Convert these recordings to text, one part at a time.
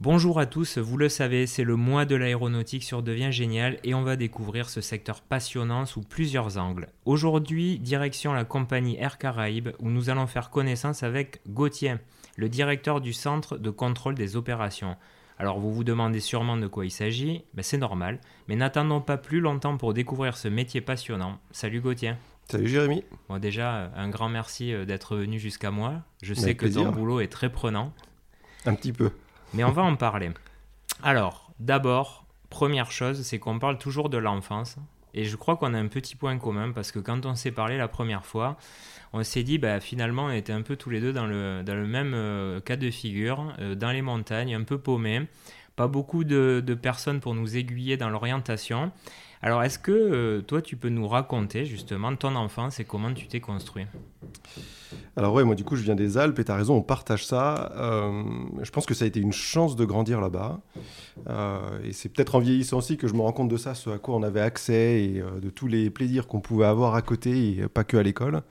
Bonjour à tous, vous le savez, c'est le mois de l'aéronautique sur Devient Génial et on va découvrir ce secteur passionnant sous plusieurs angles. Aujourd'hui, direction la compagnie Air Caraïbes où nous allons faire connaissance avec Gauthier, le directeur du centre de contrôle des opérations. Alors vous vous demandez sûrement de quoi il s'agit, ben, c'est normal, mais n'attendons pas plus longtemps pour découvrir ce métier passionnant. Salut Gauthier. Salut Jérémy. Bon déjà, un grand merci euh, d'être venu jusqu'à moi. Je sais que ton boulot est très prenant. Un petit peu. Mais on va en parler. Alors, d'abord, première chose, c'est qu'on parle toujours de l'enfance. Et je crois qu'on a un petit point commun parce que quand on s'est parlé la première fois, on s'est dit, bah, finalement, on était un peu tous les deux dans le, même euh, cas de figure, euh, dans les montagnes, un peu paumés, pas beaucoup de personnes pour nous aiguiller dans l'orientation. Alors, est-ce que euh, toi, tu peux nous raconter justement ton enfance et comment tu t'es construit? Alors ouais, moi du coup, je viens des Alpes et tu as raison, on partage ça. Euh, je pense que ça a été une chance de grandir là-bas. Euh, et c'est peut-être en vieillissant aussi que je me rends compte de ça, ce à quoi on avait accès et de tous les plaisirs qu'on pouvait avoir à côté et pas que à l'école.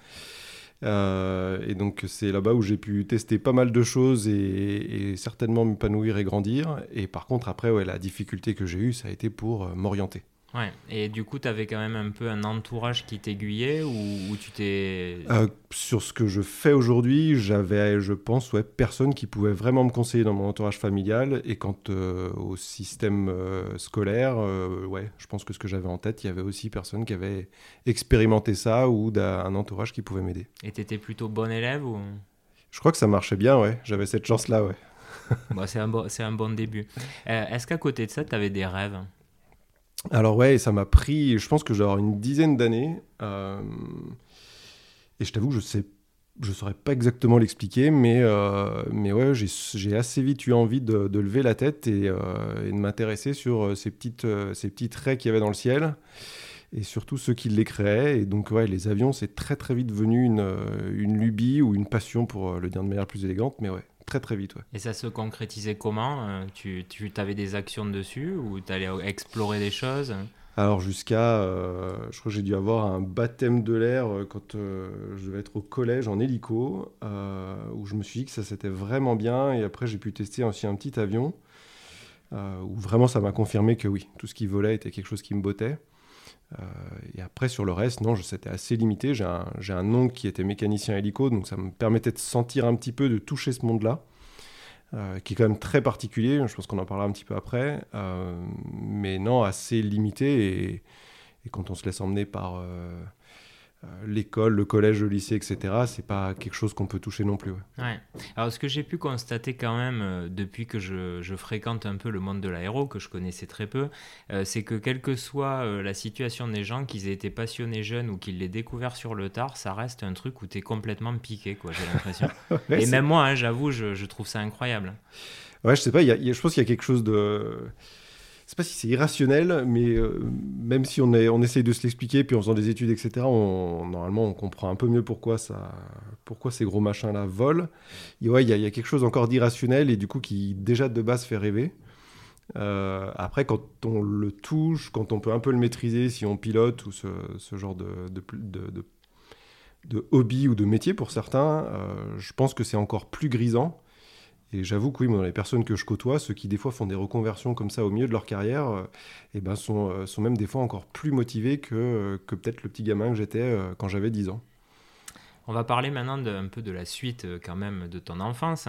et donc c'est là-bas où j'ai pu tester pas mal de choses et, certainement m'épanouir et grandir. Et par contre, après, la difficulté que j'ai eue, ça a été pour m'orienter. Ouais, et du coup, tu avais quand même un peu un entourage qui t'aiguillait ou, tu t'es... Euh, sur ce que je fais aujourd'hui, j'avais, je pense, ouais, personne qui pouvait vraiment me conseiller dans mon entourage familial. Et quant euh, au système euh, scolaire, ouais, je pense que ce que j'avais en tête, il y avait aussi personne qui avait expérimenté ça ou un entourage qui pouvait m'aider. Et tu étais plutôt bon élève ou... Je crois que ça marchait bien, ouais. J'avais cette chance-là, ouais. bon, c'est un, bon, un bon début. Est-ce qu'à côté de ça, tu avais des rêves? Alors ouais, ça m'a pris, je pense que j'ai une dizaine d'années. Euh, et je t'avoue je sais, je saurais pas exactement l'expliquer, mais, euh, mais ouais, j'ai assez vite eu envie de, lever la tête et, euh, de m'intéresser sur ces petites, ces petits traits qu'il y avait dans le ciel et surtout ceux qui les créaient. Et donc ouais, les avions, c'est très très vite devenu une, une lubie ou une passion pour le dire de manière plus élégante, mais ouais, très très vite. Et ça se concrétisait comment euh, Tu, tu avais des actions dessus ou tu allais explorer des choses? Alors jusqu'à, euh, je crois que j'ai dû avoir un baptême de l'air euh, quand je devais être au collège en hélico, où je me suis dit que ça c'était vraiment bien. Et après j'ai pu tester aussi un petit avion, où vraiment ça m'a confirmé que oui, tout ce qui volait était quelque chose qui me bottait. Et après sur le reste, non, c'était assez limité. J'ai un, un, oncle qui était mécanicien hélico, donc ça me permettait de sentir un petit peu, de toucher ce monde-là. Euh, qui est quand même très particulier, je pense qu'on en parlera un petit peu après, euh, mais non, assez limité, et, quand on se laisse emmener par, euh, euh, l'école, le collège, le lycée, etc. C'est pas quelque chose qu'on peut toucher non plus. Ouais. Alors, ce que j'ai pu constater quand même euh, depuis que je, fréquente un peu le monde de l'aéro, que je connaissais très peu, euh, c'est que quelle que soit la situation des gens, qu'ils aient été passionnés jeunes ou qu'ils l'aient découvert sur le tard, ça reste un truc où tu es complètement piqué, quoi, j'ai l'impression. Et même moi, hein, j'avoue, je, trouve ça incroyable. Ouais, je sais pas, je pense qu'il y a quelque chose de sais pas si c'est irrationnel, mais euh, même si on, est, on essaye de se l'expliquer, puis en faisant des études, etc., normalement, on comprend un peu mieux pourquoi, ça, pourquoi ces gros machins-là volent. Il y, a quelque chose encore d'irrationnel et du coup qui déjà de base fait rêver. Euh, après, quand on le touche, quand on peut un peu le maîtriser, si on pilote ou ce, genre de, hobby ou de métier pour certains, euh, je pense que c'est encore plus grisant. Et j'avoue que oui, dans les personnes que je côtoie, ceux qui des fois font des reconversions comme ça au milieu de leur carrière, euh, eh ben sont, euh, sont même des fois encore plus motivés que, euh, que peut-être le petit gamin que j'étais quand j'avais 10 ans. On va parler maintenant de, un peu de la suite quand même de ton enfance.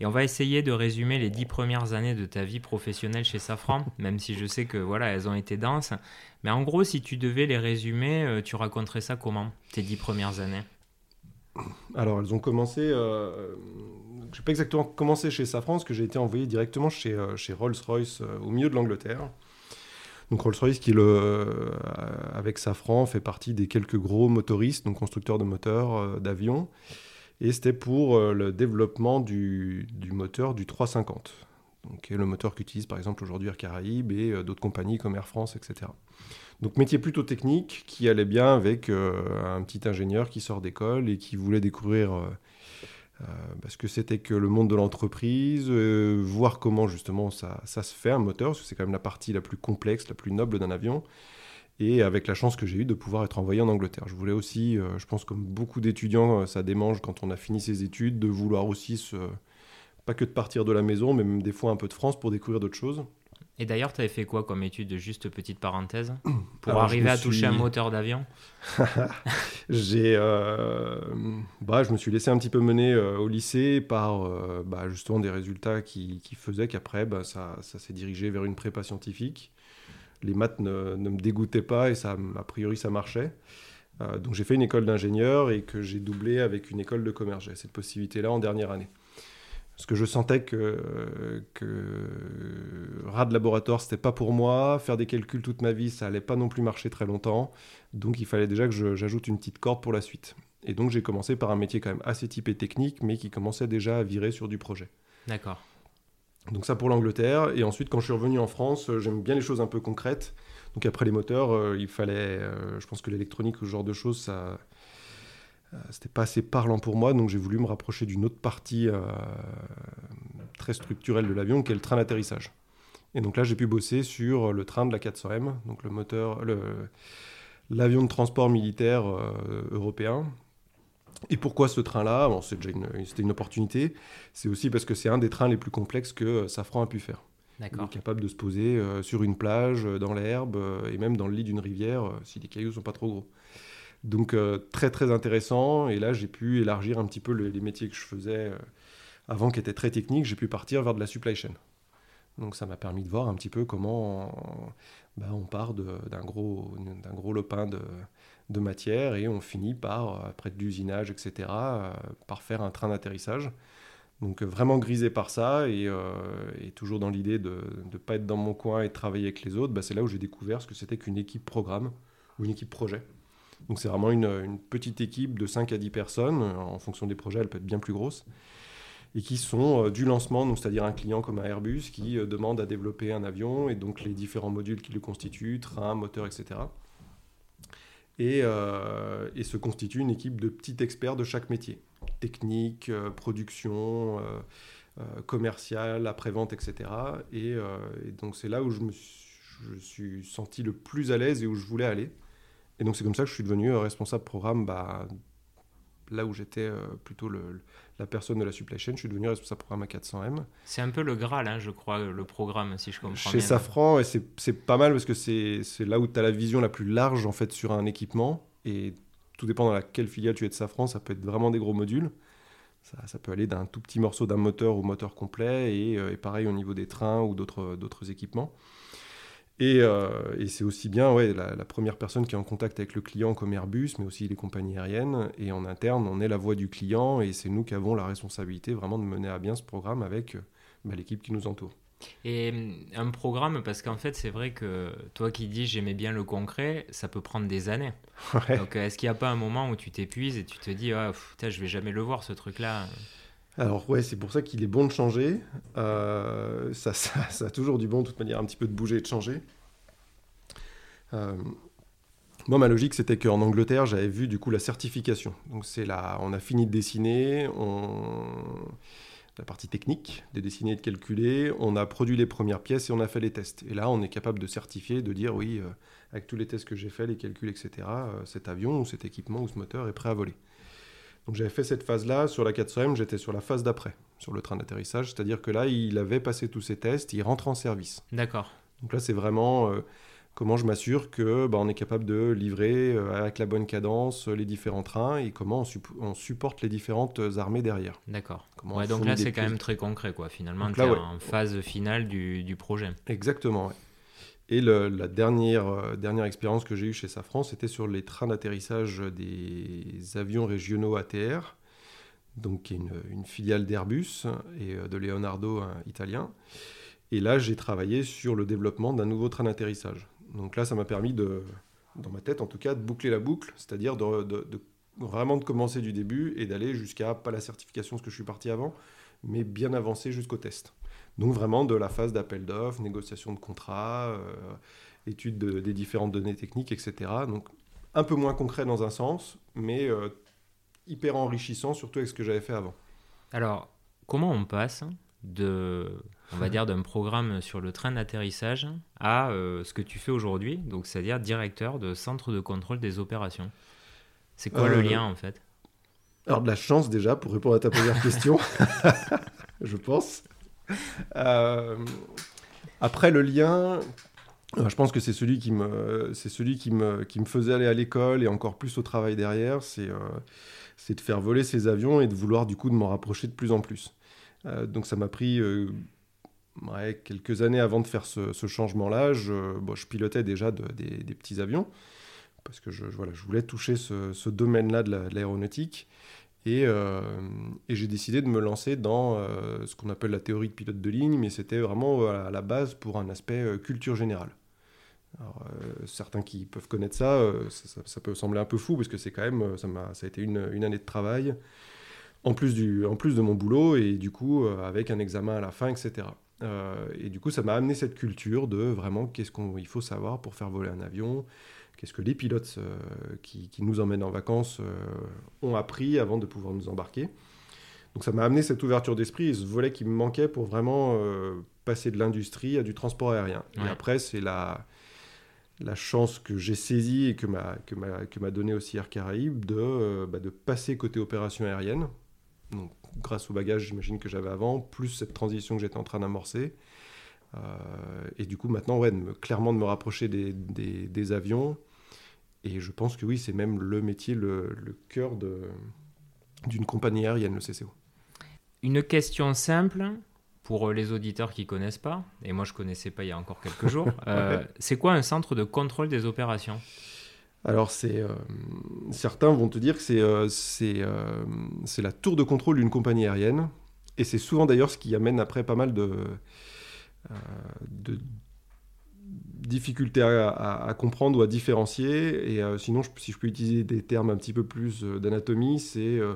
Et on va essayer de résumer les dix premières années de ta vie professionnelle chez Safran, même si je sais que voilà, elles ont été denses. Mais en gros, si tu devais les résumer, tu raconterais ça comment, tes dix premières années? Alors, elles ont commencé je n'ai pas exactement commencé chez Safran, parce que j'ai été envoyé directement chez, euh, Rolls-Royce euh, au milieu de l'Angleterre. Donc Rolls-Royce, qui euh, avec Safran, fait partie des quelques gros motoristes, donc constructeurs de moteurs d'avions. Et c'était pour le développement du, moteur du 350, donc, qui est le moteur qu'utilise par exemple aujourd'hui Air Caraïbes et d'autres compagnies comme Air France, etc. Donc métier plutôt technique qui allait bien avec un petit ingénieur qui sort d'école et qui voulait découvrir euh, parce que c'était que le monde de l'entreprise, euh, voir comment justement ça, se fait un moteur, parce que c'est quand même la partie la plus complexe, la plus noble d'un avion, et avec la chance que j'ai eue de pouvoir être envoyé en Angleterre. Je voulais aussi, euh, je pense comme beaucoup d'étudiants, ça démange quand on a fini ses études, de vouloir aussi se pas que de partir de la maison, mais même des fois un peu de France pour découvrir d'autres choses. Et d'ailleurs, tu avais fait quoi comme étude, juste petite parenthèse, pour arriver à toucher un moteur d'avion? J'ai, euh, bah, je me suis laissé un petit peu mener euh, au lycée par euh, bah, justement des résultats qui, qui faisaient qu'après, bah, ça, ça s'est dirigé vers une prépa scientifique. Les maths ne, ne, me dégoûtaient pas et ça, a priori, ça marchait. donc j'ai fait une école d'ingénieur et que j'ai doublé avec une école de commerce. J'ai cette possibilité-là en dernière année. Parce que je sentais que, que rat de laboratoire, c'était pas pour moi. Faire des calculs toute ma vie, ça allait pas non plus marcher très longtemps. Donc il fallait déjà que j'ajoute une petite corde pour la suite. Et donc j'ai commencé par un métier quand même assez typé technique, mais qui commençait déjà à virer sur du projet. D'accord. Donc ça pour l'Angleterre. Et ensuite, quand je suis revenu en France, j'aime bien les choses un peu concrètes. Donc après les moteurs, euh, il fallait, euh, je pense que l'électronique ce genre de choses, ça, euh, c'était pas assez parlant pour moi, donc j'ai voulu me rapprocher d'une autre partie euh, très structurelle de l'avion, qui est le train d'atterrissage. Et donc là, j'ai pu bosser sur le train de la 400M, donc le moteur, l'avion de transport militaire euh, européen. Et pourquoi ce train-là? Bon, C'était une, une, opportunité. C'est aussi parce que c'est un des trains les plus complexes que Safran a pu faire. Il est capable de se poser sur une plage, dans l'herbe et même dans le lit d'une rivière si les cailloux sont pas trop gros. Donc euh, très très intéressant. Et là, j'ai pu élargir un petit peu les métiers que je faisais euh, avant, qui étaient très techniques. J'ai pu partir vers de la supply chain. Donc ça m'a permis de voir un petit peu comment bah, on part d'un gros, gros lopin de, matière et on finit par, après de l'usinage, etc., euh, par faire un train d'atterrissage. Donc vraiment grisé par ça et, toujours dans l'idée de ne pas être dans mon coin et de travailler avec les autres, bah, c'est là où j'ai découvert ce que c'était qu'une équipe programme ou une équipe projet. Donc c'est vraiment une, petite équipe de 5 à 10 personnes. En fonction des projets, elle peut être bien plus grosse. Et qui sont euh, du lancement, c'est-à-dire un client comme un Airbus qui euh, demande à développer un avion et donc les différents modules qui le constituent, train, moteur, etc. Et, euh, et, se constitue une équipe de petits experts de chaque métier. Technique, production, commercial, après-vente, etc. Et, donc c'est là où je me suis senti le plus à l'aise et où je voulais aller. Et donc c'est comme ça que je suis devenu euh, responsable programme, bah, là où j'étais euh, plutôt le, la personne de la supply chain, je suis devenu responsable programme à 400M. C'est un peu le Graal, hein, je crois, le programme, si je comprends Chez bien. Safran, c'est pas mal parce que c'est là où tu as la vision la plus large en fait sur un équipement. Et tout dépend dans laquelle filiale tu es de Safran, ça peut être vraiment des gros modules. Ça, ça peut aller d'un tout petit morceau d'un moteur au moteur complet et, euh, et, pareil au niveau des trains ou d'autres équipements. Euh, et, c'est aussi bien ouais, la, première personne qui est en contact avec le client comme Airbus, mais aussi les compagnies aériennes. Et en interne, on est la voix du client et c'est nous qui avons la responsabilité vraiment de mener à bien ce programme avec euh, bah, l'équipe qui nous entoure. Et euh, un programme, parce qu'en fait, c'est vrai que toi qui dis j'aimais bien le concret, ça peut prendre des années. Donc, est-ce qu'il n'y a pas un moment où tu t'épuises et tu te dis, ah, je vais jamais le voir ce truc-là? Alors ouais, c'est pour ça qu'il est bon de changer. Euh, ça, a toujours du bon, de toute manière, un petit peu de bouger et de changer. Euh, moi, ma logique, c'était qu'en Angleterre, j'avais vu du coup la certification. Donc c'est là, on a fini de dessiner, la partie technique, de dessiner et de calculer, on a produit les premières pièces et on a fait les tests. Et là, on est capable de certifier, de dire oui, euh, avec tous les tests que j'ai faits, les calculs, etc., cet avion ou cet équipement ou ce moteur est prêt à voler. Donc j'avais fait cette phase-là. Sur la 400M, j'étais sur la phase d'après, sur le train d'atterrissage. C'est-à-dire que là, il avait passé tous ses tests, il rentre en service. D'accord. Donc là, c'est vraiment euh, comment je m'assure que bah, on est capable de livrer euh, avec la bonne cadence les différents trains et comment on, supporte les différentes armées derrière. D'accord. donc là, c'est quand même très concret, quoi. Finalement, en phase finale du, du projet. Exactement, ouais. Et la dernière, euh, dernière expérience que j'ai eue chez Safran, c'était sur les trains d'atterrissage des avions régionaux ATR, donc qui est une, filiale d'Airbus et euh, de Leonardo italien. Et là, j'ai travaillé sur le développement d'un nouveau train d'atterrissage. Donc là, ça m'a permis de, dans ma tête en tout cas, de boucler la boucle, c'est-à-dire vraiment de commencer du début et d'aller jusqu'à, pas la certification, ce que je suis parti avant, mais bien avancer jusqu'au test. Donc vraiment de la phase d'appel d'offres, négociation de contrats, euh, étude des différentes données techniques, etc. Donc un peu moins concret dans un sens, mais euh, hyper enrichissant, surtout avec ce que j'avais fait avant. Alors, comment on passe de, on va dire, d'un programme sur le train d'atterrissage à euh, ce que tu fais aujourd'hui, donc c'est-à-dire directeur de centre de contrôle des opérations? C'est quoi le lien en fait? Alors de la chance déjà pour répondre à ta première question. je pense. Euh, après, le lien, euh, je pense que c'est celui qui me, c'est celui qui me, qui me faisait aller à l'école et encore plus au travail derrière. C'est, euh, c'est de faire voler ces avions et de vouloir du coup de m'en rapprocher de plus en plus. donc ça m'a pris quelques années avant de faire ce, changement-là. Je, pilotais déjà des, petits avions parce que je, voilà, je voulais toucher ce domaine-là de l'aéronautique. Euh, et, j'ai décidé de me lancer dans euh, ce qu'on appelle la théorie de pilote de ligne, mais c'était vraiment à la base pour un aspect euh, culture générale. Certains qui peuvent connaître ça ça, peut sembler un peu fou parce que c'est quand même, ça, a, été une, une, année de travail en plus, du, en plus de mon boulot et du coup avec un examen à la fin, etc. et du coup, ça m'a amené cette culture de vraiment qu'est-ce qu'il faut savoir pour faire voler un avion, qu'est-ce que les pilotes euh, qui, nous emmènent en vacances euh, ont appris avant de pouvoir nous embarquer. Donc ça m'a amené cette ouverture d'esprit et ce volet qui me manquait pour vraiment euh, passer de l'industrie à du transport aérien. Et après, c'est la, la chance que j'ai saisie et que m'a, que m'a, que m'a donné aussi Air Caraïbes de, bah, de passer côté opération aérienne. Donc, grâce au bagage, j'imagine, que j'avais avant, plus cette transition que j'étais en train d'amorcer. Et du coup, maintenant, ouais, clairement de me rapprocher des, des, des avions et je pense que oui, c'est même le métier, le, le cœur d'une compagnie aérienne, le CCO. Une question simple pour les auditeurs qui connaissent pas, et moi je connaissais pas il y a encore quelques jours. Euh, c'est quoi un centre de contrôle des opérations? Alors, c'est, euh, certains vont te dire que c'est, euh, c'est, c'est la tour de contrôle d'une compagnie aérienne. Et c'est souvent d'ailleurs ce qui amène après pas mal de, de, difficulté à, comprendre ou à différencier. Et euh, sinon, si je peux utiliser des termes un petit peu plus euh, d'anatomie, c'est euh,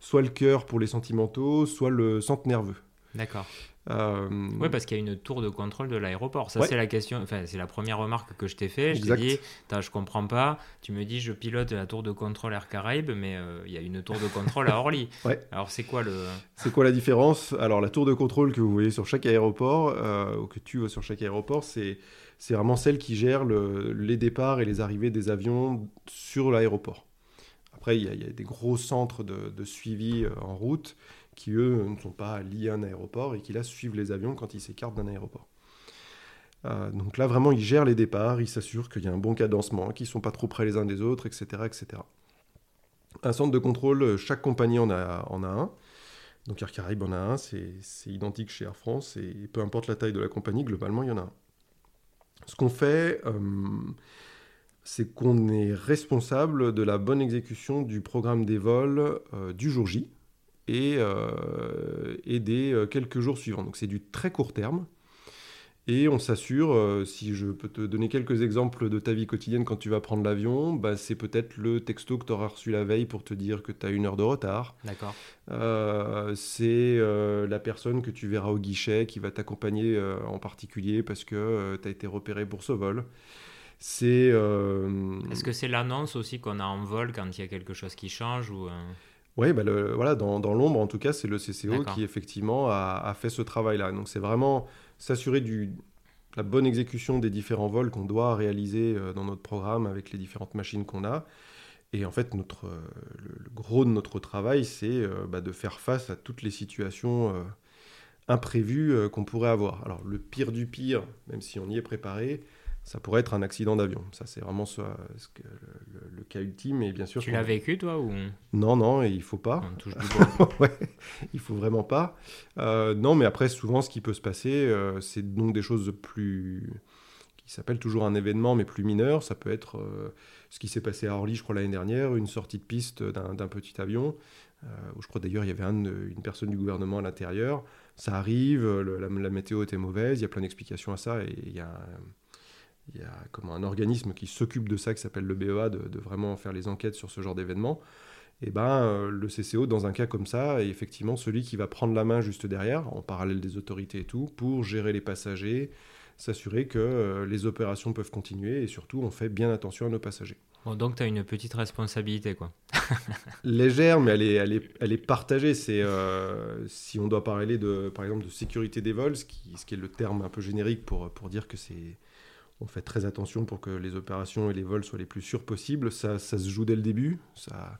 soit le cœur pour les sentimentaux, soit le centre nerveux. D'accord. Oui, parce qu'il y a une tour de contrôle de l'aéroport. Ça, c'est la question. Enfin, c'est la première remarque que je t'ai fait. Je t'ai dit, je comprends pas. Tu me dis, je pilote la tour de contrôle Air Caraïbes, mais il y a une tour de contrôle à Orly. ouais. Alors, c'est quoi le C'est quoi la différence? Alors, la tour de contrôle que vous voyez sur chaque aéroport, ou que tu vois sur chaque aéroport, c'est c'est vraiment celle qui gère les départs et les arrivées des avions sur l'aéroport. Après, il y, a, des gros centres de, suivi euh, en route qui, eux, ne sont pas liés à un aéroport et qui, là, suivent les avions quand ils s'écartent d'un aéroport. Euh, donc là, vraiment, ils gèrent les départs, ils s'assurent qu'il y a un bon cadencement, qu'ils ne sont pas trop près les uns des autres, etc., etc. Un centre de contrôle, chaque compagnie en a, un. Donc Air Caraïbes en a un, c'est identique chez Air France, et peu importe la taille de la compagnie, globalement, il y en a un. Ce qu'on fait, euh, c'est qu'on est responsable de la bonne exécution du programme des vols euh, du jour J et, euh, et des quelques jours suivants. Donc c'est du très court terme. Et on s'assure, euh, si je peux te donner quelques exemples de ta vie quotidienne quand tu vas prendre l'avion, bah, c'est peut-être le texto que tu auras reçu la veille pour te dire que tu as une heure de retard. D'accord. Euh, c'est euh, la personne que tu verras au guichet qui va t'accompagner en particulier parce que tu as été repéré pour ce vol. C'est. Est-ce que c'est l'annonce aussi qu'on a en vol quand il y a quelque chose qui change ou oui, bah voilà, dans, dans l'ombre, en tout cas, c'est le CCO qui effectivement a, a fait ce travail-là. Donc c'est vraiment s'assurer de la bonne exécution des différents vols qu'on doit réaliser euh, dans notre programme avec les différentes machines qu'on a. Et en fait, notre, euh, le, gros de notre travail, c'est euh, bah, de faire face à toutes les situations imprévues qu'on pourrait avoir. Alors, le pire du pire, même si on y est préparé, ça pourrait être un accident d'avion. Ça, c'est vraiment ce, le, cas ultime. Et bien sûr, tu l'as vécu, toi ou... Non, non, et il faut pas. On touche ouais, il faut vraiment pas. Euh, non, mais après, souvent, ce qui peut se passer, euh, c'est donc des choses plus qui s'appellent toujours un événement, mais plus mineur. Ça peut être euh, ce qui s'est passé à Orly, je crois, l'année dernière, une sortie de piste d'un petit avion, où je crois d'ailleurs il y avait une personne du gouvernement à l'intérieur. Ça arrive, la, la, météo était mauvaise, il y a plein d'explications à ça, et il y a il y a comme un organisme qui s'occupe de ça, qui s'appelle le BEA, de, vraiment faire les enquêtes sur ce genre d'événement. Et ben, euh, le CCO, dans un cas comme ça, est effectivement celui qui va prendre la main juste derrière, en parallèle des autorités et tout, pour gérer les passagers, s'assurer que euh, les opérations peuvent continuer et surtout, on fait bien attention à nos passagers. Bon, donc tu as une petite responsabilité, quoi. Légère, mais elle est, elle est, elle est partagée. C'est, euh, si on doit parler, de, par exemple, de sécurité des vols, ce qui, ce qui est le terme un peu générique pour, pour dire que c'est on fait très attention pour que les opérations et les vols soient les plus sûrs possibles. Ça, ça se joue dès le début. Ça,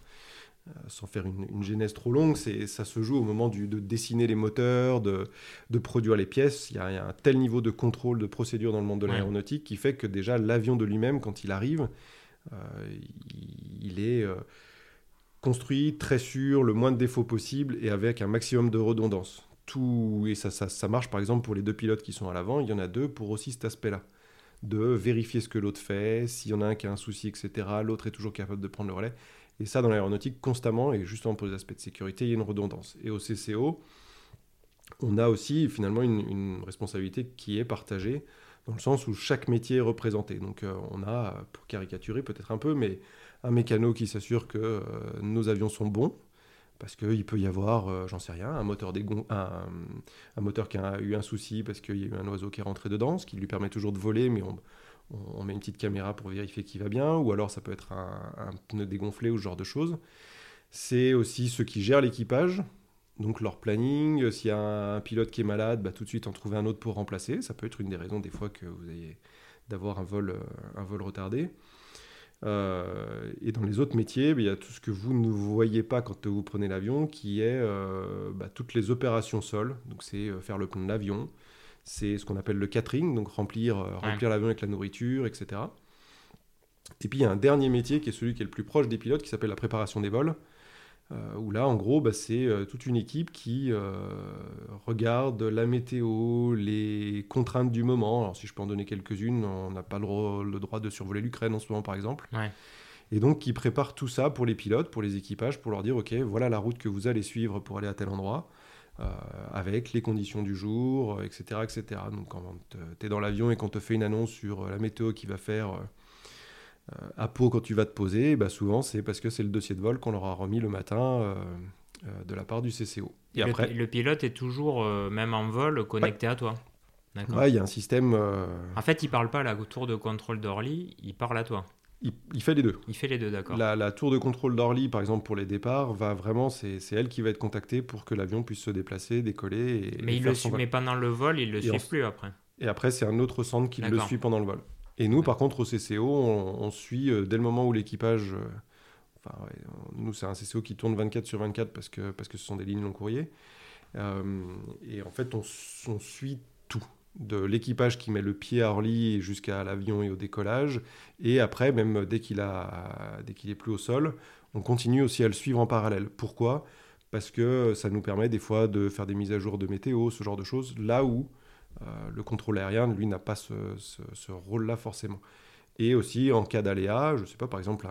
sans faire une, une, genèse trop longue, ça se joue au moment du, de dessiner les moteurs, de, de produire les pièces. Il y, a, un tel niveau de contrôle, de procédure dans le monde de l'aéronautique qui fait que déjà l'avion de lui-même, quand il arrive, il est construit très sûr, le moins de défauts possible et avec un maximum de redondance. Tout, et ça, ça, ça, marche par exemple pour les deux pilotes qui sont à l'avant, il y en a deux pour aussi cet aspect-là. De vérifier ce que l'autre fait, s'il y en a un qui a un souci, etc., l'autre est toujours capable de prendre le relais. Et ça, dans l'aéronautique, constamment, et justement pour les aspects de sécurité, il y a une redondance. Et au CCO, on a aussi finalement une, responsabilité qui est partagée, dans le sens où chaque métier est représenté. Donc euh, on a, pour caricaturer peut-être un peu, mais un mécano qui s'assure que euh, nos avions sont bons, parce qu'il peut y avoir, euh, j'en sais rien, un moteur, qui a eu un souci parce qu'il y a eu un oiseau qui est rentré dedans, ce qui lui permet toujours de voler, mais on, met une petite caméra pour vérifier qu'il va bien, ou alors ça peut être un, pneu dégonflé ou ce genre de choses. C'est aussi ceux qui gèrent l'équipage, donc leur planning, s'il y a un pilote qui est malade, bah, tout de suite en trouver un autre pour remplacer. Ça peut être une des raisons des fois que vous ayez d'avoir un vol, euh, un vol retardé. Euh, et dans les autres métiers, bah, il y a tout ce que vous ne voyez pas quand vous prenez l'avion, qui est euh, bah, toutes les opérations sol. Donc c'est euh, faire le plein de l'avion, c'est ce qu'on appelle le catering, donc remplir, remplir l'avion avec la nourriture, etc. Et puis il y a un dernier métier qui est celui qui est le plus proche des pilotes, qui s'appelle la préparation des vols. Euh, où là, en gros, bah, c'est euh, toute une équipe qui euh, regarde la météo, les contraintes du moment. Alors, si je peux en donner quelques-unes, on n'a pas le, droit de survoler l'Ukraine en ce moment, par exemple. Et donc, qui prépare tout ça pour les pilotes, pour les équipages, pour leur dire, OK, voilà la route que vous allez suivre pour aller à tel endroit. avec les conditions du jour, etc. etc. Donc quand tu es dans l'avion et qu'on te fait une annonce sur la météo qui va faire à Pau, quand tu vas te poser, bah souvent c'est parce que c'est le dossier de vol qu'on leur a remis le matin euh, euh, de la part du CCO. Et, après, le, pilote est toujours, euh, même en vol, connecté à toi. Ouais, il y a un système. En fait, il parle pas à la tour de contrôle d'Orly, il parle à toi. Il, fait les deux. Il fait les deux, d'accord. La, tour de contrôle d'Orly, par exemple, pour les départs, va vraiment, c'est elle qui va être contactée pour que l'avion puisse se déplacer, décoller. Et, mais, il le suit, mais pendant le vol, il le suit plus après. Et après, c'est un autre centre qui le suit pendant le vol. Et nous, par contre, au CCO, on, suit euh, dès le moment où l'équipage. Euh, enfin, nous, c'est un CCO qui tourne 24 sur 24 parce que, parce que ce sont des lignes long courrier. Euh, et en fait, on, suit tout de l'équipage qui met le pied à Orly jusqu'à l'avion et au décollage. Et après, même dès qu'il dès qu'il est plus au sol, on continue aussi à le suivre en parallèle. Pourquoi? Parce que ça nous permet des fois de faire des mises à jour de météo, ce genre de choses, là où le contrôle aérien, lui, n'a pas ce, rôle-là forcément. Et aussi, en cas d'aléa, je ne sais pas, par exemple,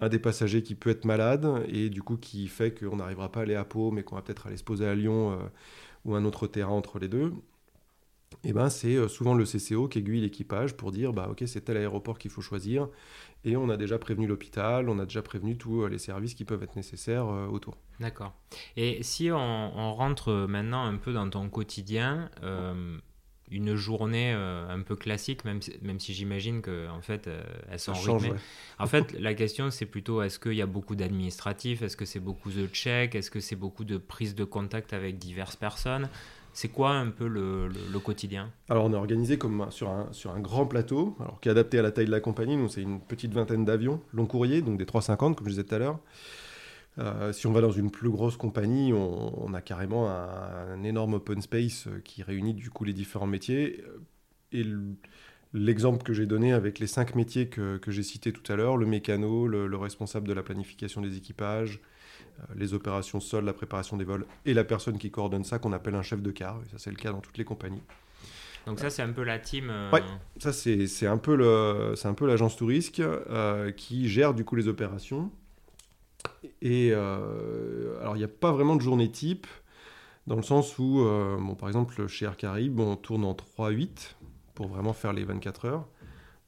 un, des passagers qui peut être malade et du coup qui fait qu'on n'arrivera pas à aller à Pau, mais qu'on va peut-être aller se poser à Lyon euh, ou un autre terrain entre les deux, eh ben c'est euh, souvent le CCO qui aiguille l'équipage pour dire bah ok c'est tel aéroport qu'il faut choisir et on a déjà prévenu l'hôpital, on a déjà prévenu tous euh, les services qui peuvent être nécessaires euh, autour. D'accord. Et si on, rentre maintenant un peu dans ton quotidien, une journée un peu classique, même si, même si j'imagine que en fait elles sont rythmées. En fait, la question c'est plutôt est-ce qu'il y a beaucoup d'administratifs, est-ce que c'est beaucoup de checks, est-ce que c'est beaucoup de prise de contact avec diverses personnes? C'est quoi un peu le, quotidien Alors on est organisé comme sur un, sur un grand plateau, alors qui est adapté à la taille de la compagnie. Nous c'est une petite vingtaine d'avions long courrier, donc des 350 comme je disais tout à l'heure. Euh, si on va dans une plus grosse compagnie, on, a carrément un, énorme open space euh, qui réunit du coup les différents métiers. Et l'exemple que j'ai donné avec les cinq métiers que, j'ai cités tout à l'heure, le mécano, le, responsable de la planification des équipages, les opérations sol, la préparation des vols et la personne qui coordonne ça qu'on appelle un chef de car. Et ça, c'est le cas dans toutes les compagnies. Donc ça, c'est un peu la team. Euh, ouais, ça c'est un peu le c'est un peu l'agence touriste euh, qui gère du coup les opérations. Et alors il n'y a pas vraiment de journée type dans le sens où bon par exemple chez Air Caribe on tourne en 3-8 pour vraiment faire les 24 heures.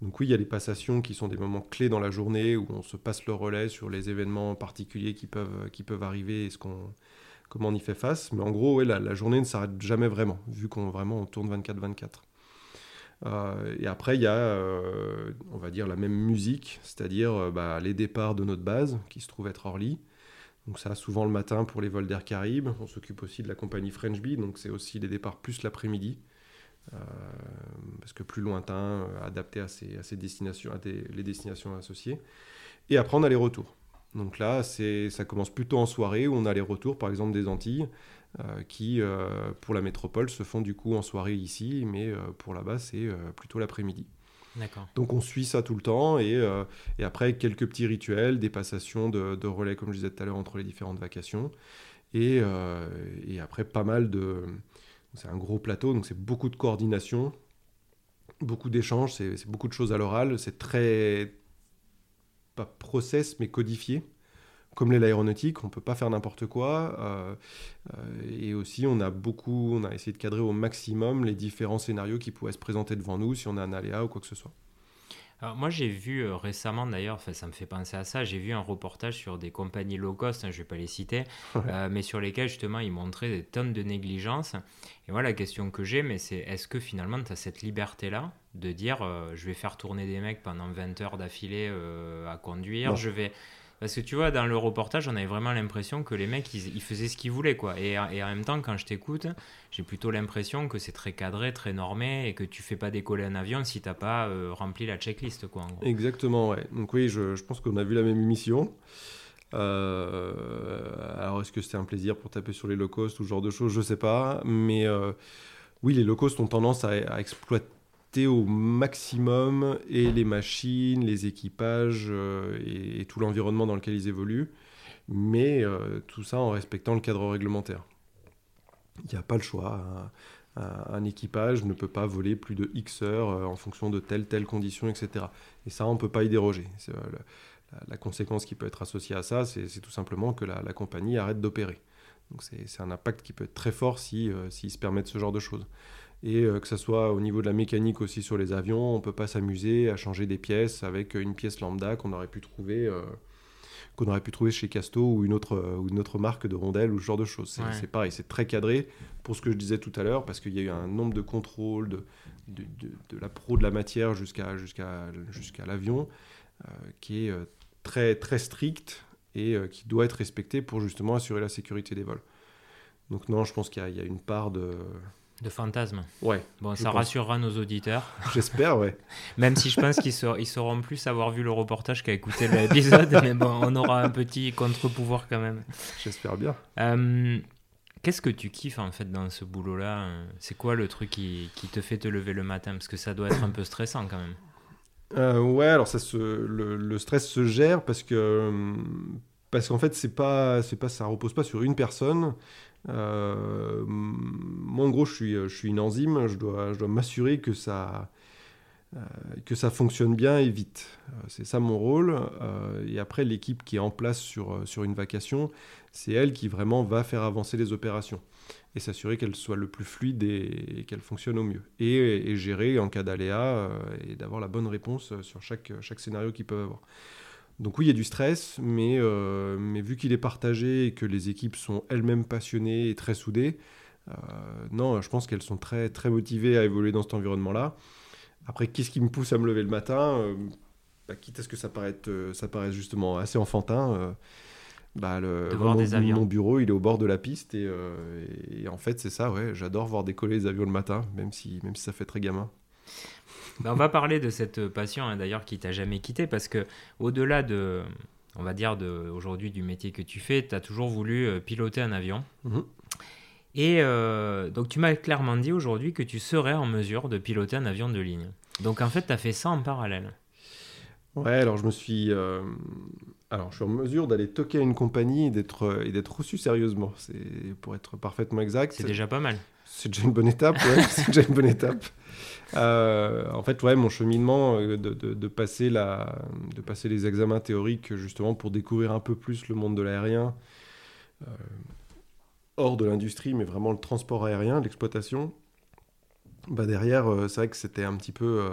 Donc oui, il y a les passations qui sont des moments clés dans la journée où on se passe le relais sur les événements particuliers qui peuvent, arriver et comment on y fait face. Mais en gros, la, journée ne s'arrête jamais vraiment, vu qu'on tourne 24-24. Euh, et après, il y a, euh, on va dire, la même musique, c'est-à-dire euh, bah, les départs de notre base, qui se trouve être Orly. Donc ça, souvent le matin pour les vols d'Air Caraïbes. On s'occupe aussi de la compagnie French Bee, donc c'est aussi les départs plus l'après-midi. Euh, parce que plus lointain, euh, adapté à ces, destinations, à les destinations associées. Et après, on a les retours. Donc là, ça commence plutôt en soirée où on a les retours, par exemple, des Antilles, qui, pour la métropole, se font du coup en soirée ici, mais pour là-bas, c'est plutôt l'après-midi. Donc on suit ça tout le temps et, et, après quelques petits rituels, des passations de, de, relais comme je disais tout à l'heure entre les différentes vacations et, et après pas mal de... C'est un gros plateau donc c'est beaucoup de coordination, beaucoup d'échanges, c'est beaucoup de choses à l'oral, c'est très, pas process, mais codifié, comme l'est l'aéronautique, on peut pas faire n'importe quoi. Euh, euh, et aussi, on a beaucoup, on a essayé de cadrer au maximum les différents scénarios qui pourraient se présenter devant nous si on a un aléa ou quoi que ce soit. Alors moi j'ai vu euh, récemment d'ailleurs, ça me fait penser à ça, j'ai vu un reportage sur des compagnies low cost, hein, je ne vais pas les citer, euh, mais sur lesquelles justement ils montraient des tonnes de négligence. Et voilà la question que j'ai, mais c'est est-ce que finalement tu as cette liberté-là de dire euh, je vais faire tourner des mecs pendant 20 heures d'affilée à conduire, je vais parce que tu vois, dans le reportage, on avait vraiment l'impression que les mecs, ils, faisaient ce qu'ils voulaient, quoi. Et, en même temps, quand je t'écoute, j'ai plutôt l'impression que c'est très cadré, très normé, et que tu fais pas décoller un avion si t'as pas euh, rempli la checklist, quoi. Exactement, ouais. Donc oui, je, pense qu'on a vu la même émission. Euh, alors, est-ce que c'était un plaisir pour taper sur les low cost ou ce genre de choses? Je sais pas. Mais euh, oui, les low cost ont tendance à exploiter au maximum et les machines, les équipages euh, et, tout l'environnement dans lequel ils évoluent, mais euh, tout ça en respectant le cadre réglementaire. Il n'y a pas le choix. Un, équipage ne peut pas voler plus de X heures euh, en fonction de telle, telle condition, etc. Et ça, on ne peut pas y déroger. la, conséquence qui peut être associée à ça, c'est tout simplement que la, compagnie arrête d'opérer. Donc c'est un impact qui peut être très fort s'ils si, se permettent ce genre de choses et euh, que ce soit au niveau de la mécanique aussi sur les avions, on ne peut pas s'amuser à changer des pièces avec une pièce lambda qu'on aurait pu trouver euh, qu'on aurait pu trouver chez Casto ou une autre euh, ou une autre marque de rondelles ou ce genre de choses. C'est pareil, c'est très cadré pour ce que je disais tout à l'heure parce qu'il y a eu un nombre de contrôles de, de, de, la pro de la matière jusqu'à jusqu'à jusqu'à l'avion qui est très très strict et qui doit être respecté pour justement assurer la sécurité des vols. Donc non, je pense qu'il y, y, a une part de de fantasmes. Ouais. Bon, ça rassurera nos auditeurs. J'espère, ouais. Même si je pense qu'ils ils sauront plus avoir vu le reportage qu'à écouter l'épisode, mais bon, on aura un petit contre-pouvoir quand même. J'espère bien. Euh, qu'est-ce que tu kiffes en fait dans ce boulot-là? C'est quoi le truc qui, qui, te fait te lever le matin? Parce que ça doit être un peu stressant quand même. Euh, ouais, alors ça se, le, le, stress se gère parce que parce qu'en fait c'est pas c'est pas ça repose pas sur une personne euh, moi, en gros, je suis, je suis une enzyme, je dois, je dois m'assurer que ça, euh, que ça fonctionne bien et vite. Euh, c'est ça mon rôle. et après, l'équipe qui est en place sur, sur une vacation, c'est elle qui vraiment va faire avancer les opérations et s'assurer qu'elle soit le plus fluide et, qu'elle fonctionne au mieux. Et, et gérer en cas d'aléa et d'avoir la bonne réponse sur chaque, chaque scénario qu'ils peuvent avoir. Donc oui, il y a du stress, mais, euh, mais vu qu'il est partagé et que les équipes sont elles-mêmes passionnées et très soudées, euh, non, je pense qu'elles sont très, très motivées à évoluer dans cet environnement-là. Après, qu'est-ce qui me pousse à me lever le matin euh, bah, Quitte à ce que ça paraisse, ça paraisse justement assez enfantin, bah, le, mon, bureau, il est au bord de la piste et, et en fait, c'est ça, ouais, j'adore voir décoller les avions le matin, même si, même si ça fait très gamin. Bah, on va parler de cette passion hein, d'ailleurs qui t'a jamais quitté parce que au-delà de, on va dire de, aujourd'hui du métier que tu fais, tu as toujours voulu euh, piloter un avion. Mhm. Et euh, donc tu m'as clairement dit aujourd'hui que tu serais en mesure de piloter un avion de ligne. Donc en fait, tu as fait ça en parallèle. Ouais, alors je me suis, euh, alors je suis en mesure d'aller toquer à une compagnie et d'être et d'être reçu sérieusement. C'est pour être parfaitement exact. C'est déjà pas mal. C'est déjà une bonne étape. Ouais, c'est déjà une bonne étape. Euh, en fait, ouais, mon cheminement euh, de, passer la, de passer les examens théoriques justement pour découvrir un peu plus le monde de l'aérien, euh, hors de l'industrie, mais vraiment le transport aérien, l'exploitation. Bah derrière, c'est vrai que c'était un petit peu,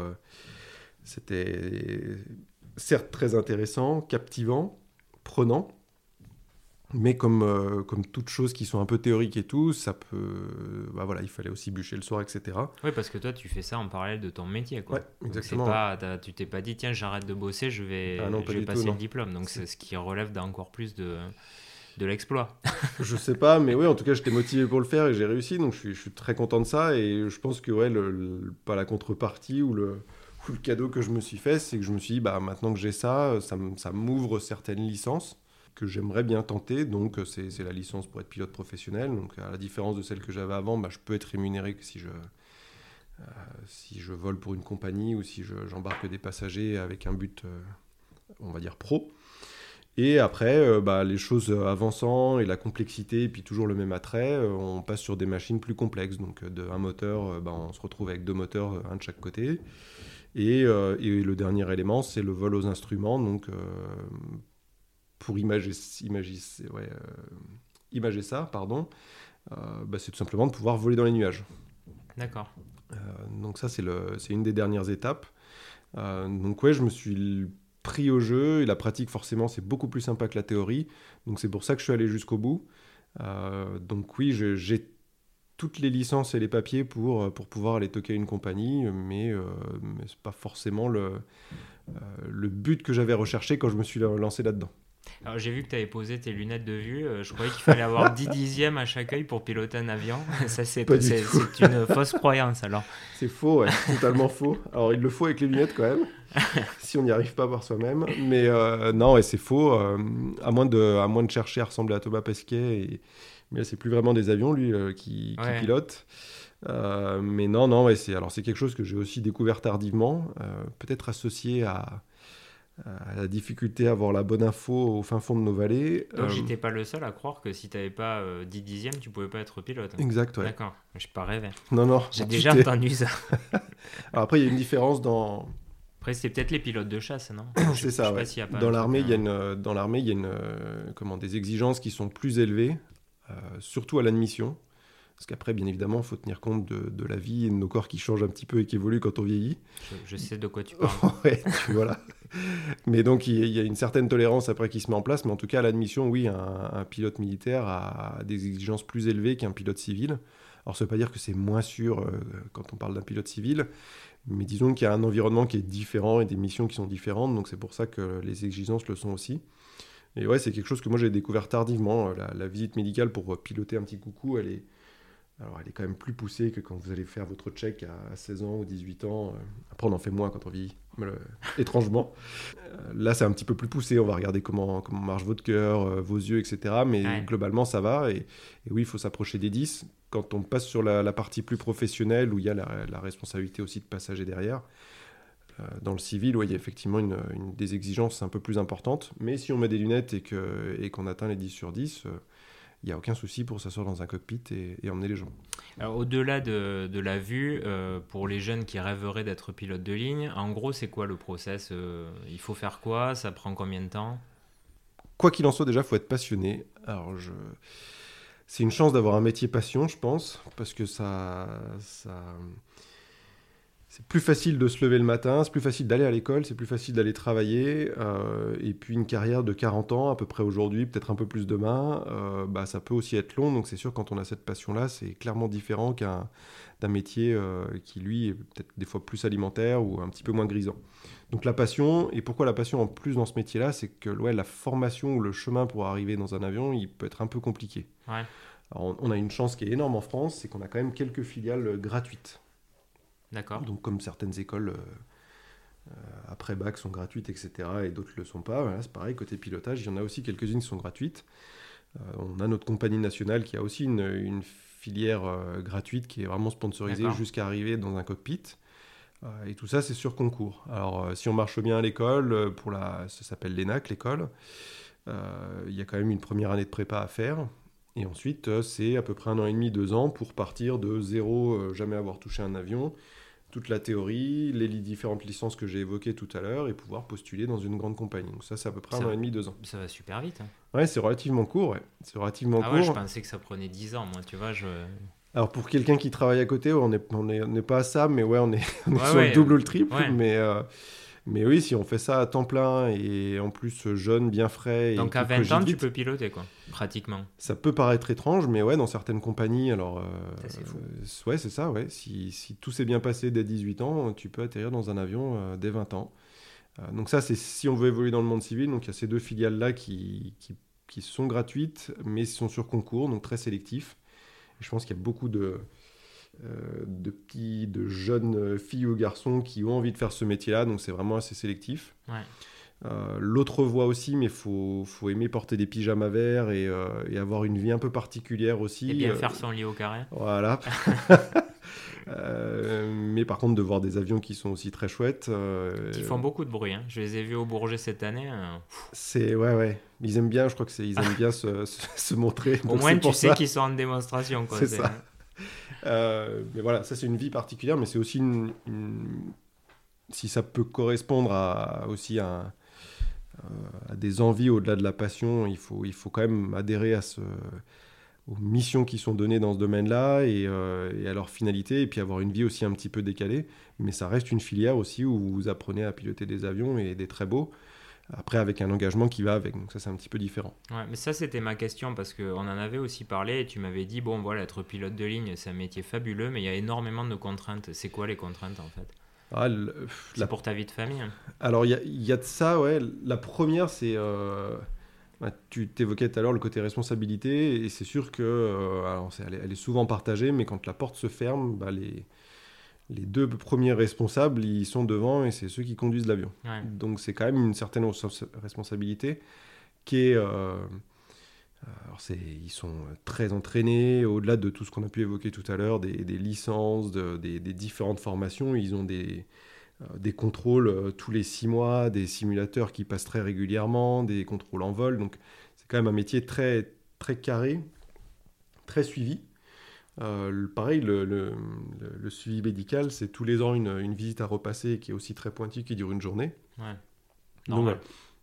c'était certes très intéressant, captivant, prenant, mais comme, euh, comme toutes choses qui sont un peu théoriques et tout, ça peut. Bah voilà, il fallait aussi bûcher le soir, etc. Oui, parce que toi, tu fais ça en parallèle de ton métier. Quoi. Ouais, exactement. Pas, tu t'es pas dit, tiens, j'arrête de bosser, je vais, ah je vais passer le diplôme. Donc, c'est ce qui relève d'encore plus de, de l'exploit. je sais pas, mais oui, en tout cas, j'étais motivé pour le faire et j'ai réussi. Donc, je suis, je suis, très content de ça. Et je pense que, ouais, le, pas la contrepartie ou le, ou le cadeau que je me suis fait, c'est que je me suis dit, bah, maintenant que j'ai ça, ça m'ouvre certaines licences que j'aimerais bien tenter. Donc, c'est la licence pour être pilote professionnel. Donc, à la différence de celle que j'avais avant, bah, je peux être rémunéré si je, si je vole pour une compagnie ou si j'embarque des passagers avec un but, on va dire, pro. Et après, euh, bah, les choses avançant et la complexité, et puis toujours le même attrait, euh, on passe sur des machines plus complexes. Donc, euh, de un moteur, bah, on se retrouve avec deux moteurs, un de chaque côté. Et, et le dernier élément, c'est le vol aux instruments. Donc, pour imager, imager, ouais, imager ça, pardon, bah, c'est tout simplement de pouvoir voler dans les nuages. D'accord. donc, ça, c'est une des dernières étapes. donc, ouais, je me suis pris au jeu et la pratique forcément c'est beaucoup plus sympa que la théorie donc c'est pour ça que je suis allé jusqu'au bout euh, donc oui j'ai toutes les licences et les papiers pour, euh, pour pouvoir aller toquer une compagnie mais, euh, mais c'est pas forcément le, le but que j'avais recherché quand je me suis lancé là-dedans alors j'ai vu que tu avais posé tes lunettes de vue. Euh, je croyais qu'il fallait avoir 10 dixièmes à chaque œil pour piloter un avion. Ça, c'est une fausse croyance alors. C'est faux, ouais, totalement faux. Alors il le faut avec les lunettes quand même, si on n'y arrive pas par soi-même. Mais euh, non, et c'est faux. Euh, à, moins de, à moins de chercher à ressembler à Thomas Pesquet. Et... Mais c'est plus vraiment des avions, lui, qui, qui pilote. mais non, non, ouais, c'est alors c'est quelque chose que j'ai aussi découvert tardivement, peut-être associé à la difficulté à avoir la bonne info au fin fond de nos vallées. Donc, euh, j'étais pas le seul à croire que si tu n'avais pas 10 euh, dixièmes, tu pouvais pas être pilote. Exact, ouais. D'accord, je suis pas rêvé. Non, non. J'ai déjà entendu ça. Alors après, il y a une différence dans. Après, c'est peut-être les pilotes de chasse, non? C'est ça, ouais. dans l'armée, il y a une, dans l'armée, il y a une, comment, des exigences qui sont plus élevées, euh, surtout à l'admission. Parce qu'après, bien évidemment, il faut tenir compte de, la vie et de nos corps qui changent un petit peu et qui évoluent quand on vieillit. Je, sais de quoi tu parles. ouais, tu, voilà. mais donc, il y a une certaine tolérance après qui se met en place. Mais en tout cas, l'admission, oui, un, pilote militaire a des exigences plus élevées qu'un pilote civil. Alors, ça ne veut pas dire que c'est moins sûr euh, quand on parle d'un pilote civil. Mais disons qu'il y a un environnement qui est différent et des missions qui sont différentes. Donc, c'est pour ça que les exigences le sont aussi. Et ouais, c'est quelque chose que moi j'ai découvert tardivement. La, la, visite médicale pour piloter un petit coucou, elle est, alors, elle est quand même plus poussée que quand vous allez faire votre check à 16 ans ou 18 ans. Euh, après, on en fait moins quand on vit étrangement. Euh, là, c'est un petit peu plus poussé. On va regarder comment, comment marche votre cœur, euh, vos yeux, etc. Mais globalement, ça va. Et, oui, il faut s'approcher des 10. Quand on passe sur la, partie plus professionnelle, où il y a la, responsabilité aussi de passager derrière, dans le civil, il y a effectivement une, des exigences un peu plus importantes. Mais si on met des lunettes et qu'on et qu'on atteint les 10 sur 10 il n'y a aucun souci pour s'asseoir dans un cockpit et, emmener les gens. Au-delà de, de, la vue, euh, pour les jeunes qui rêveraient d'être pilote de ligne, en gros, c'est quoi le process euh, Il faut faire quoi Ça prend combien de temps? Quoi qu'il en soit, déjà, il faut être passionné. Alors, je... c'est une chance d'avoir un métier passion, je pense, parce que ça, ça, c'est plus facile de se lever le matin, c'est plus facile d'aller à l'école, c'est plus facile d'aller travailler. Euh, et puis une carrière de 40 ans, à peu près aujourd'hui, peut-être un peu plus demain, euh, bah, ça peut aussi être long. Donc c'est sûr, quand on a cette passion-là, c'est clairement différent qu'un d'un métier euh, qui, lui, est peut-être des fois plus alimentaire ou un petit peu moins grisant. Donc la passion, et pourquoi la passion en plus dans ce métier-là, c'est que ouais, la formation ou le chemin pour arriver dans un avion, il peut être un peu compliqué. on a une chance qui est énorme en France, c'est qu'on a quand même quelques filiales gratuites. D'accord. Donc comme certaines écoles euh, euh, après bac sont gratuites, etc. et d'autres ne le sont pas. c'est pareil, côté pilotage, il y en a aussi quelques-unes qui sont gratuites. Euh, on a notre compagnie nationale qui a aussi une, filière gratuite qui est vraiment sponsorisée jusqu'à arriver dans un cockpit. et tout ça, c'est sur concours. Alors, si on marche bien à l'école, pour la, ça s'appelle l'ENAC, l'école, il y a quand même une première année de prépa à faire. Et ensuite, c'est à peu près un an et demi, deux ans pour partir de zéro, jamais avoir touché un avion, toute la théorie, les différentes licences que j'ai évoquées tout à l'heure et pouvoir postuler dans une grande compagnie. Donc ça, c'est à peu près un an et demi, deux ans. Ça va super vite. Hein. Ouais, c'est relativement court. Ouais. C'est relativement ah court. je pensais que ça prenait dix ans, moi, tu vois. Je... Alors pour quelqu'un qui travaille à côté, on n'est on est, on est pas à ça, mais ouais, on est, sur le double ou le triple. Mais, euh, mais oui, si on fait ça à temps plein et en plus jeune, bien frais. Et Donc à 20 ans, tu peux piloter, quoi, pratiquement. Ça peut paraître étrange, mais ouais, dans certaines compagnies, alors. Euh, fou. ouais, c'est ça, ouais. Si, si tout s'est bien passé dès 18 ans, tu peux atterrir dans un avion euh, dès 20 ans. Euh, donc ça, c'est si on veut évoluer dans le monde civil. Donc il y a ces deux filiales-là qui, qui, qui, sont gratuites, mais sont sur concours, donc très sélectifs. je pense qu'il y a beaucoup de euh, de petits, de jeunes filles ou garçons qui ont envie de faire ce métier-là, donc c'est vraiment assez sélectif. Euh, l'autre voie aussi, mais il faut, faut, aimer porter des pyjamas verts et, euh, et, avoir une vie un peu particulière aussi. Et bien faire son lit au carré. Voilà. mais par contre, de voir des avions qui sont aussi très chouettes. qui font beaucoup de bruit. Hein. Je les ai vus au Bourget cette année. C'est ouais, ouais. Ils aiment bien, je crois que c'est ils aiment bien se, se, montrer. Au moins, tu sais qu'ils sont en démonstration. C'est ça. Mais voilà, ça c'est une vie particulière, mais c'est aussi une, si ça peut correspondre à aussi à, à des envies au-delà de la passion, il faut, il faut quand même adhérer à ce, aux missions qui sont données dans ce domaine-là et, et, à leur finalité, et puis avoir une vie aussi un petit peu décalée. Mais ça reste une filière aussi où vous apprenez à piloter des avions et des très beaux. Après, avec un engagement qui va avec. Donc, ça, c'est un petit peu différent. Ouais, mais ça, c'était ma question parce qu'on en avait aussi parlé et tu m'avais dit bon, voilà, être pilote de ligne, c'est un métier fabuleux, mais il y a énormément de contraintes. C'est quoi les contraintes en fait? Ah, c'est la... pour ta vie de famille. Hein. Alors, il y, y a, de ça, ouais. La première, c'est. Euh... Bah, tu t'évoquais tout à l'heure le côté responsabilité, et c'est sûr que. Euh, alors elle, elle, est souvent partagée, mais quand la porte se ferme, bah, les, les deux premiers responsables, ils sont devant, et c'est ceux qui conduisent l'avion. Ouais. Donc, c'est quand même une certaine responsabilité qui est. Euh... Alors ils sont très entraînés, au-delà de tout ce qu'on a pu évoquer tout à l'heure, des, des, licences, de, des, des, différentes formations. Ils ont des, euh, des contrôles euh, tous les six mois, des simulateurs qui passent très régulièrement, des contrôles en vol. Donc c'est quand même un métier très, très carré, très suivi. Euh, pareil, le, le, le, suivi médical, c'est tous les ans une, une, visite à repasser qui est aussi très pointue, qui dure une journée. Ouais. Donc,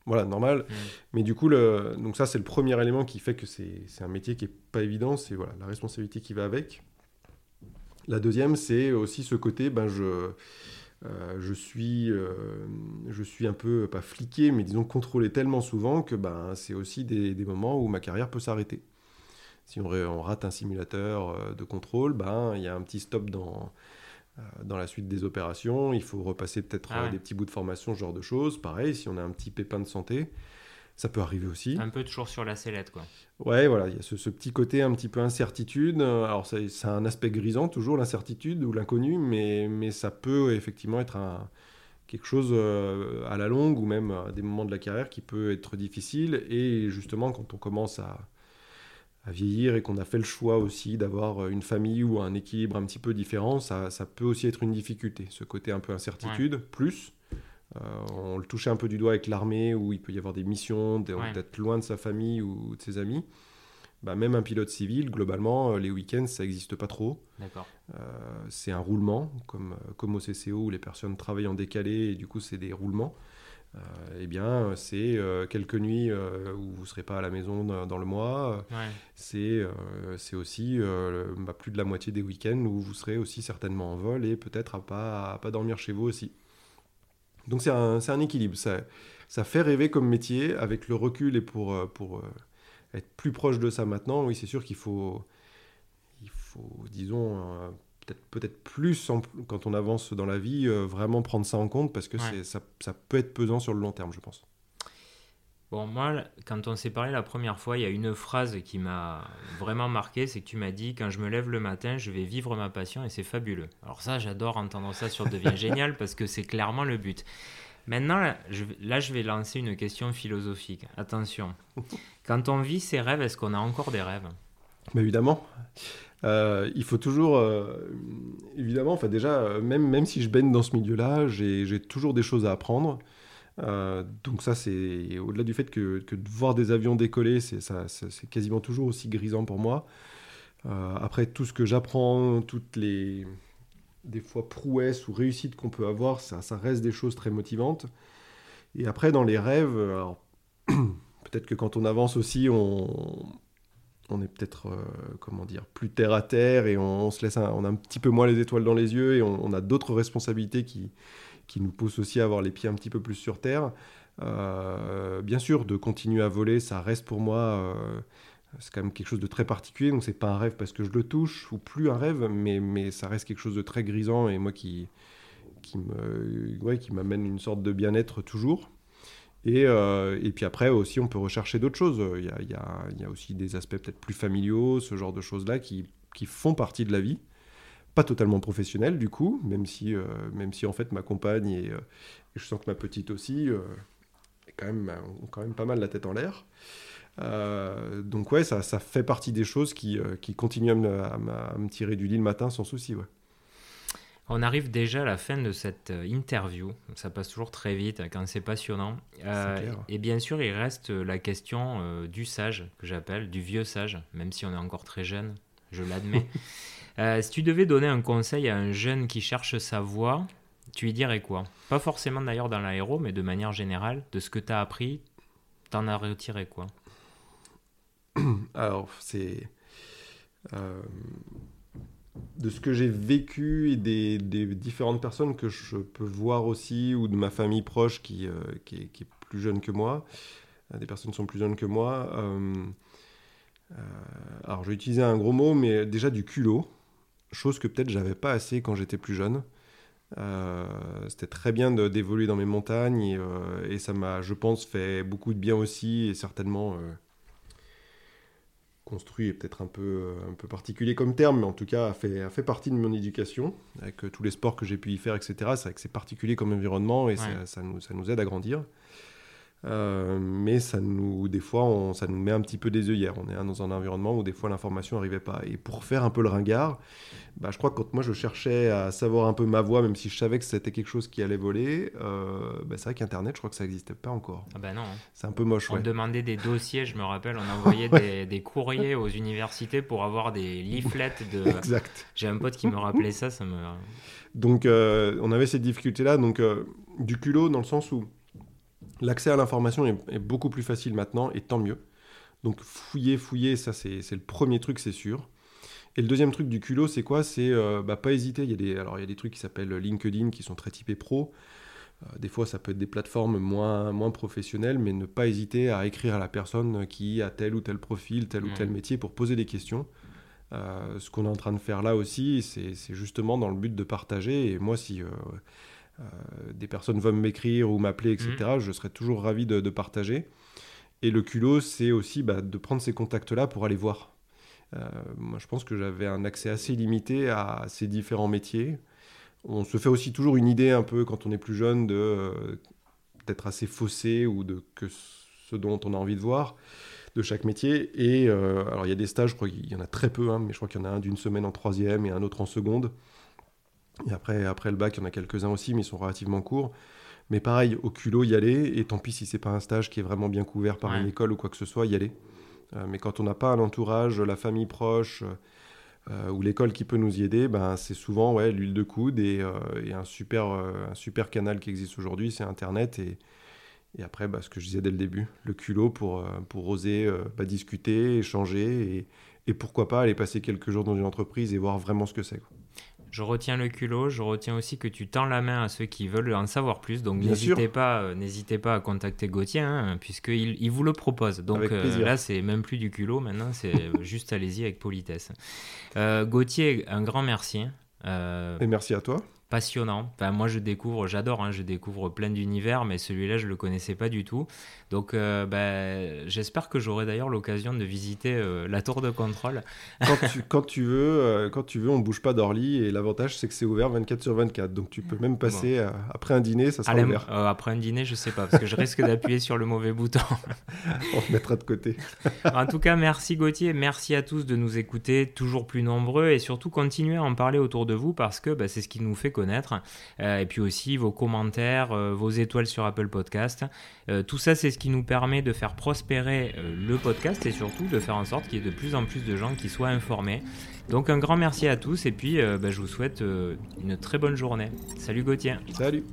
voilà, normal. Mmh. Mais du coup, le... donc ça, c'est le premier élément qui fait que c'est un métier qui est pas évident. C'est voilà, la responsabilité qui va avec. La deuxième, c'est aussi ce côté, ben, je, euh, je, suis, euh, je suis un peu, pas fliqué, mais disons contrôlé tellement souvent que ben, c'est aussi des, des, moments où ma carrière peut s'arrêter. Si on, on, rate un simulateur euh, de contrôle, ben, il y a un petit stop dans, euh, dans la suite des opérations. Il faut repasser peut-être Ah ouais. des petits bouts de formation, ce genre de choses. Pareil, si on a un petit pépin de santé, ça peut arriver aussi. Un peu toujours sur la sellette, quoi. Ouais, voilà, il y a ce, ce, petit côté un petit peu incertitude. Alors, c'est un aspect grisant, toujours, l'incertitude ou l'inconnu, mais, mais ça peut effectivement être un, quelque chose euh, à la longue ou même à des moments de la carrière qui peut être difficile. Et justement, quand on commence à, à vieillir et qu'on a fait le choix aussi d'avoir une famille ou un équilibre un petit peu différent, ça, ça, peut aussi être une difficulté. Ce côté un peu incertitude, ouais. plus. Euh, on le touchait un peu du doigt avec l'armée où il peut y avoir des missions, d'être ouais. loin de sa famille ou de ses amis. Bah, même un pilote civil, globalement, les week-ends, ça n'existe pas trop. Euh, c'est un roulement, comme, comme au CCO où les personnes travaillent en décalé et du coup, c'est des roulements. Euh, eh bien, c'est euh, quelques nuits euh, où vous ne serez pas à la maison dans, le mois. Ouais. C'est c'est aussi bah, plus de la moitié des week-ends où vous serez aussi certainement en vol et peut-être à pas, à pas dormir chez vous aussi. Donc c'est un, un, équilibre. Ça, ça fait rêver comme métier avec le recul et pour, pour être plus proche de ça maintenant. Oui, c'est sûr qu'il faut, il faut, disons, peut-être peut-être plus en, quand on avance dans la vie, euh, vraiment prendre ça en compte parce que ouais. ça, ça, peut être pesant sur le long terme, je pense. Bon, moi, quand on s'est parlé la première fois, il y a une phrase qui m'a vraiment marqué, c'est que tu m'as dit, quand je me lève le matin, je vais vivre ma passion et c'est fabuleux. Alors ça, j'adore entendre ça sur Devient Génial parce que c'est clairement le but. Maintenant, là je, là, je vais lancer une question philosophique. Attention, quand on vit ses rêves, est-ce qu'on a encore des rêves? Mais Évidemment. Euh, il faut toujours, euh, évidemment, enfin déjà, même, même si je baigne dans ce milieu-là, j'ai toujours des choses à apprendre. Euh, donc ça, c'est au-delà du fait que, de voir des avions décoller, c'est quasiment toujours aussi grisant pour moi. Euh, après, tout ce que j'apprends, toutes les des fois prouesses ou réussites qu'on peut avoir, ça, ça reste des choses très motivantes. Et après, dans les rêves, peut-être que quand on avance aussi, on, on est peut-être euh, comment dire plus terre à terre et on, se laisse a un petit peu moins les étoiles dans les yeux et on, a d'autres responsabilités qui, nous poussent aussi à avoir les pieds un petit peu plus sur terre. Euh, bien sûr, de continuer à voler, ça reste pour moi euh, c'est quand même quelque chose de très particulier. Donc c'est pas un rêve parce que je le touche ou plus un rêve, mais, ça reste quelque chose de très grisant et moi qui m'amène une sorte de bien-être toujours. Et, euh, et, puis après aussi, on peut rechercher d'autres choses. Il y, a, il, y a, aussi des aspects peut-être plus familiaux, ce genre de choses-là qui, qui, font partie de la vie. Pas totalement professionnel du coup, même si, euh, même si en fait ma compagne et, euh, je sens que ma petite aussi, quand même, ont quand même pas mal la tête en l'air. donc ouais, ça, ça, fait partie des choses qui, qui continuent à à, me, tirer du lit le matin sans souci. Ouais. On arrive déjà à la fin de cette euh, interview. Ça passe toujours très vite quand c'est passionnant. Euh, et bien sûr, il reste la question euh, du sage, que j'appelle, du vieux sage, même si on est encore très jeune, je l'admets. si tu devais donner un conseil à un jeune qui cherche sa voie, tu lui dirais quoi? Pas forcément d'ailleurs dans l'aéro, mais de manière générale, de ce que tu as appris, t'en as retiré quoi? Alors, c'est de ce que j'ai vécu et des, différentes personnes que je peux voir aussi, ou de ma famille proche qui, euh, est, plus jeune que moi, euh, des personnes qui sont plus jeunes que moi. Euh, alors, je vais utiliser un gros mot, mais déjà du culot, chose que peut-être j'avais pas assez quand j'étais plus jeune. C'était très bien d'évoluer dans mes montagnes et ça m'a, je pense, fait beaucoup de bien aussi et certainement construit est peut-être un peu, euh, un peu particulier comme terme, mais en tout cas a fait, a fait partie de mon éducation, avec euh, tous les sports que j'ai pu y faire, etc. C'est vrai que c'est particulier comme environnement et ça, nous, ça nous aide à grandir. Euh, mais ça nous, des fois, on, ça nous met un petit peu des œillères. On est dans un environnement où des fois l'information n'arrivait pas. Et pour faire un peu le ringard, bah, je crois que quand moi je cherchais à savoir un peu ma voix, même si je savais que c'était quelque chose qui allait voler, euh, bah, c'est vrai qu'Internet, je crois que ça n'existait pas encore. Ah bah non. C'est un peu moche. On demandait des dossiers, je me rappelle, on envoyait des, des, courriers aux universités pour avoir des leaflets de. exact. J'ai un pote qui me rappelait ça, ça me. Donc euh, on avait cette difficulté-là, donc du culot dans le sens où L'accès à l'information est, beaucoup plus facile maintenant, et tant mieux. Donc fouiller, fouiller, ça c'est le premier truc, c'est sûr. Et le deuxième truc du culot, c'est quoi? C'est euh, bah, pas hésiter. Il y, a des, alors, il y a des trucs qui s'appellent LinkedIn qui sont très typés pro. Euh, des fois, ça peut être des plateformes moins, moins professionnelles, mais ne pas hésiter à écrire à la personne qui a tel ou tel profil, tel ou tel métier pour poser des questions. Euh, ce qu'on est en train de faire là aussi, c'est justement dans le but de partager. Et moi, si des personnes veulent m'écrire ou m'appeler, etc., mhm. je serais toujours ravi de, partager. Et le culot, c'est aussi bah, de prendre ces contacts-là pour aller voir. Euh, moi, je pense que j'avais un accès assez limité à ces différents métiers. On se fait aussi toujours une idée un peu quand on est plus jeune de euh, d'être assez faussé ou de que ce dont on a envie de voir de chaque métier. Et alors, il y a des stages, je crois qu'il y en a très peu, hein, mais je crois qu'il y en a un d'une semaine en troisième et un autre en seconde. Et après, après le bac, il y en a quelques-uns aussi, mais ils sont relativement courts. Mais pareil, au culot, y aller. Et tant pis si c'est pas un stage qui est vraiment bien couvert par une école ou quoi que ce soit, y aller. Euh, mais quand on n'a pas un entourage, la famille proche euh, ou l'école qui peut nous y aider, ben, c'est souvent ouais, l'huile de coude et, euh, un, super, un super canal qui existe aujourd'hui, c'est Internet. Et, et après, bah, ce que je disais dès le début, le culot pour, pour oser bah, discuter, échanger et, et pourquoi pas aller passer quelques jours dans une entreprise et voir vraiment ce que c'est. Je retiens le culot, je retiens aussi que tu tends la main à ceux qui veulent en savoir plus. Donc n'hésitez pas, euh, n'hésitez pas à contacter Gauthier, hein, puisqu'il il vous le propose. Donc euh, là, c'est même plus du culot, maintenant c'est juste allez-y avec politesse. Euh, Gauthier, un grand merci. Et merci à toi passionnant. Enfin, moi, je découvre, j'adore, hein, je découvre plein d'univers, mais celui-là, je le connaissais pas du tout. Donc, euh, ben, j'espère que j'aurai d'ailleurs l'occasion de visiter euh, la tour de contrôle. Quand tu, quand tu veux, euh, quand tu veux, on bouge pas d'Orly et l'avantage, c'est que c'est ouvert 24 sur 24. Donc, tu peux même passer après un dîner, ça sera ouvert. après un dîner, je sais pas, parce que je risque d'appuyer sur le mauvais bouton. on mettra de côté. en tout cas, merci Gauthier, merci à tous de nous écouter, toujours plus nombreux, et surtout continuez à en parler autour de vous parce que ben, c'est ce qui nous fait connaître euh, et puis aussi vos commentaires, euh, vos étoiles sur Apple Podcast. Euh, tout ça, c'est ce qui nous permet de faire prospérer le podcast et surtout de faire en sorte qu'il y ait de plus en plus de gens qui soient informés. Donc un grand merci à tous et puis bah, je vous souhaite une très bonne journée. Salut Gauthier. Salut.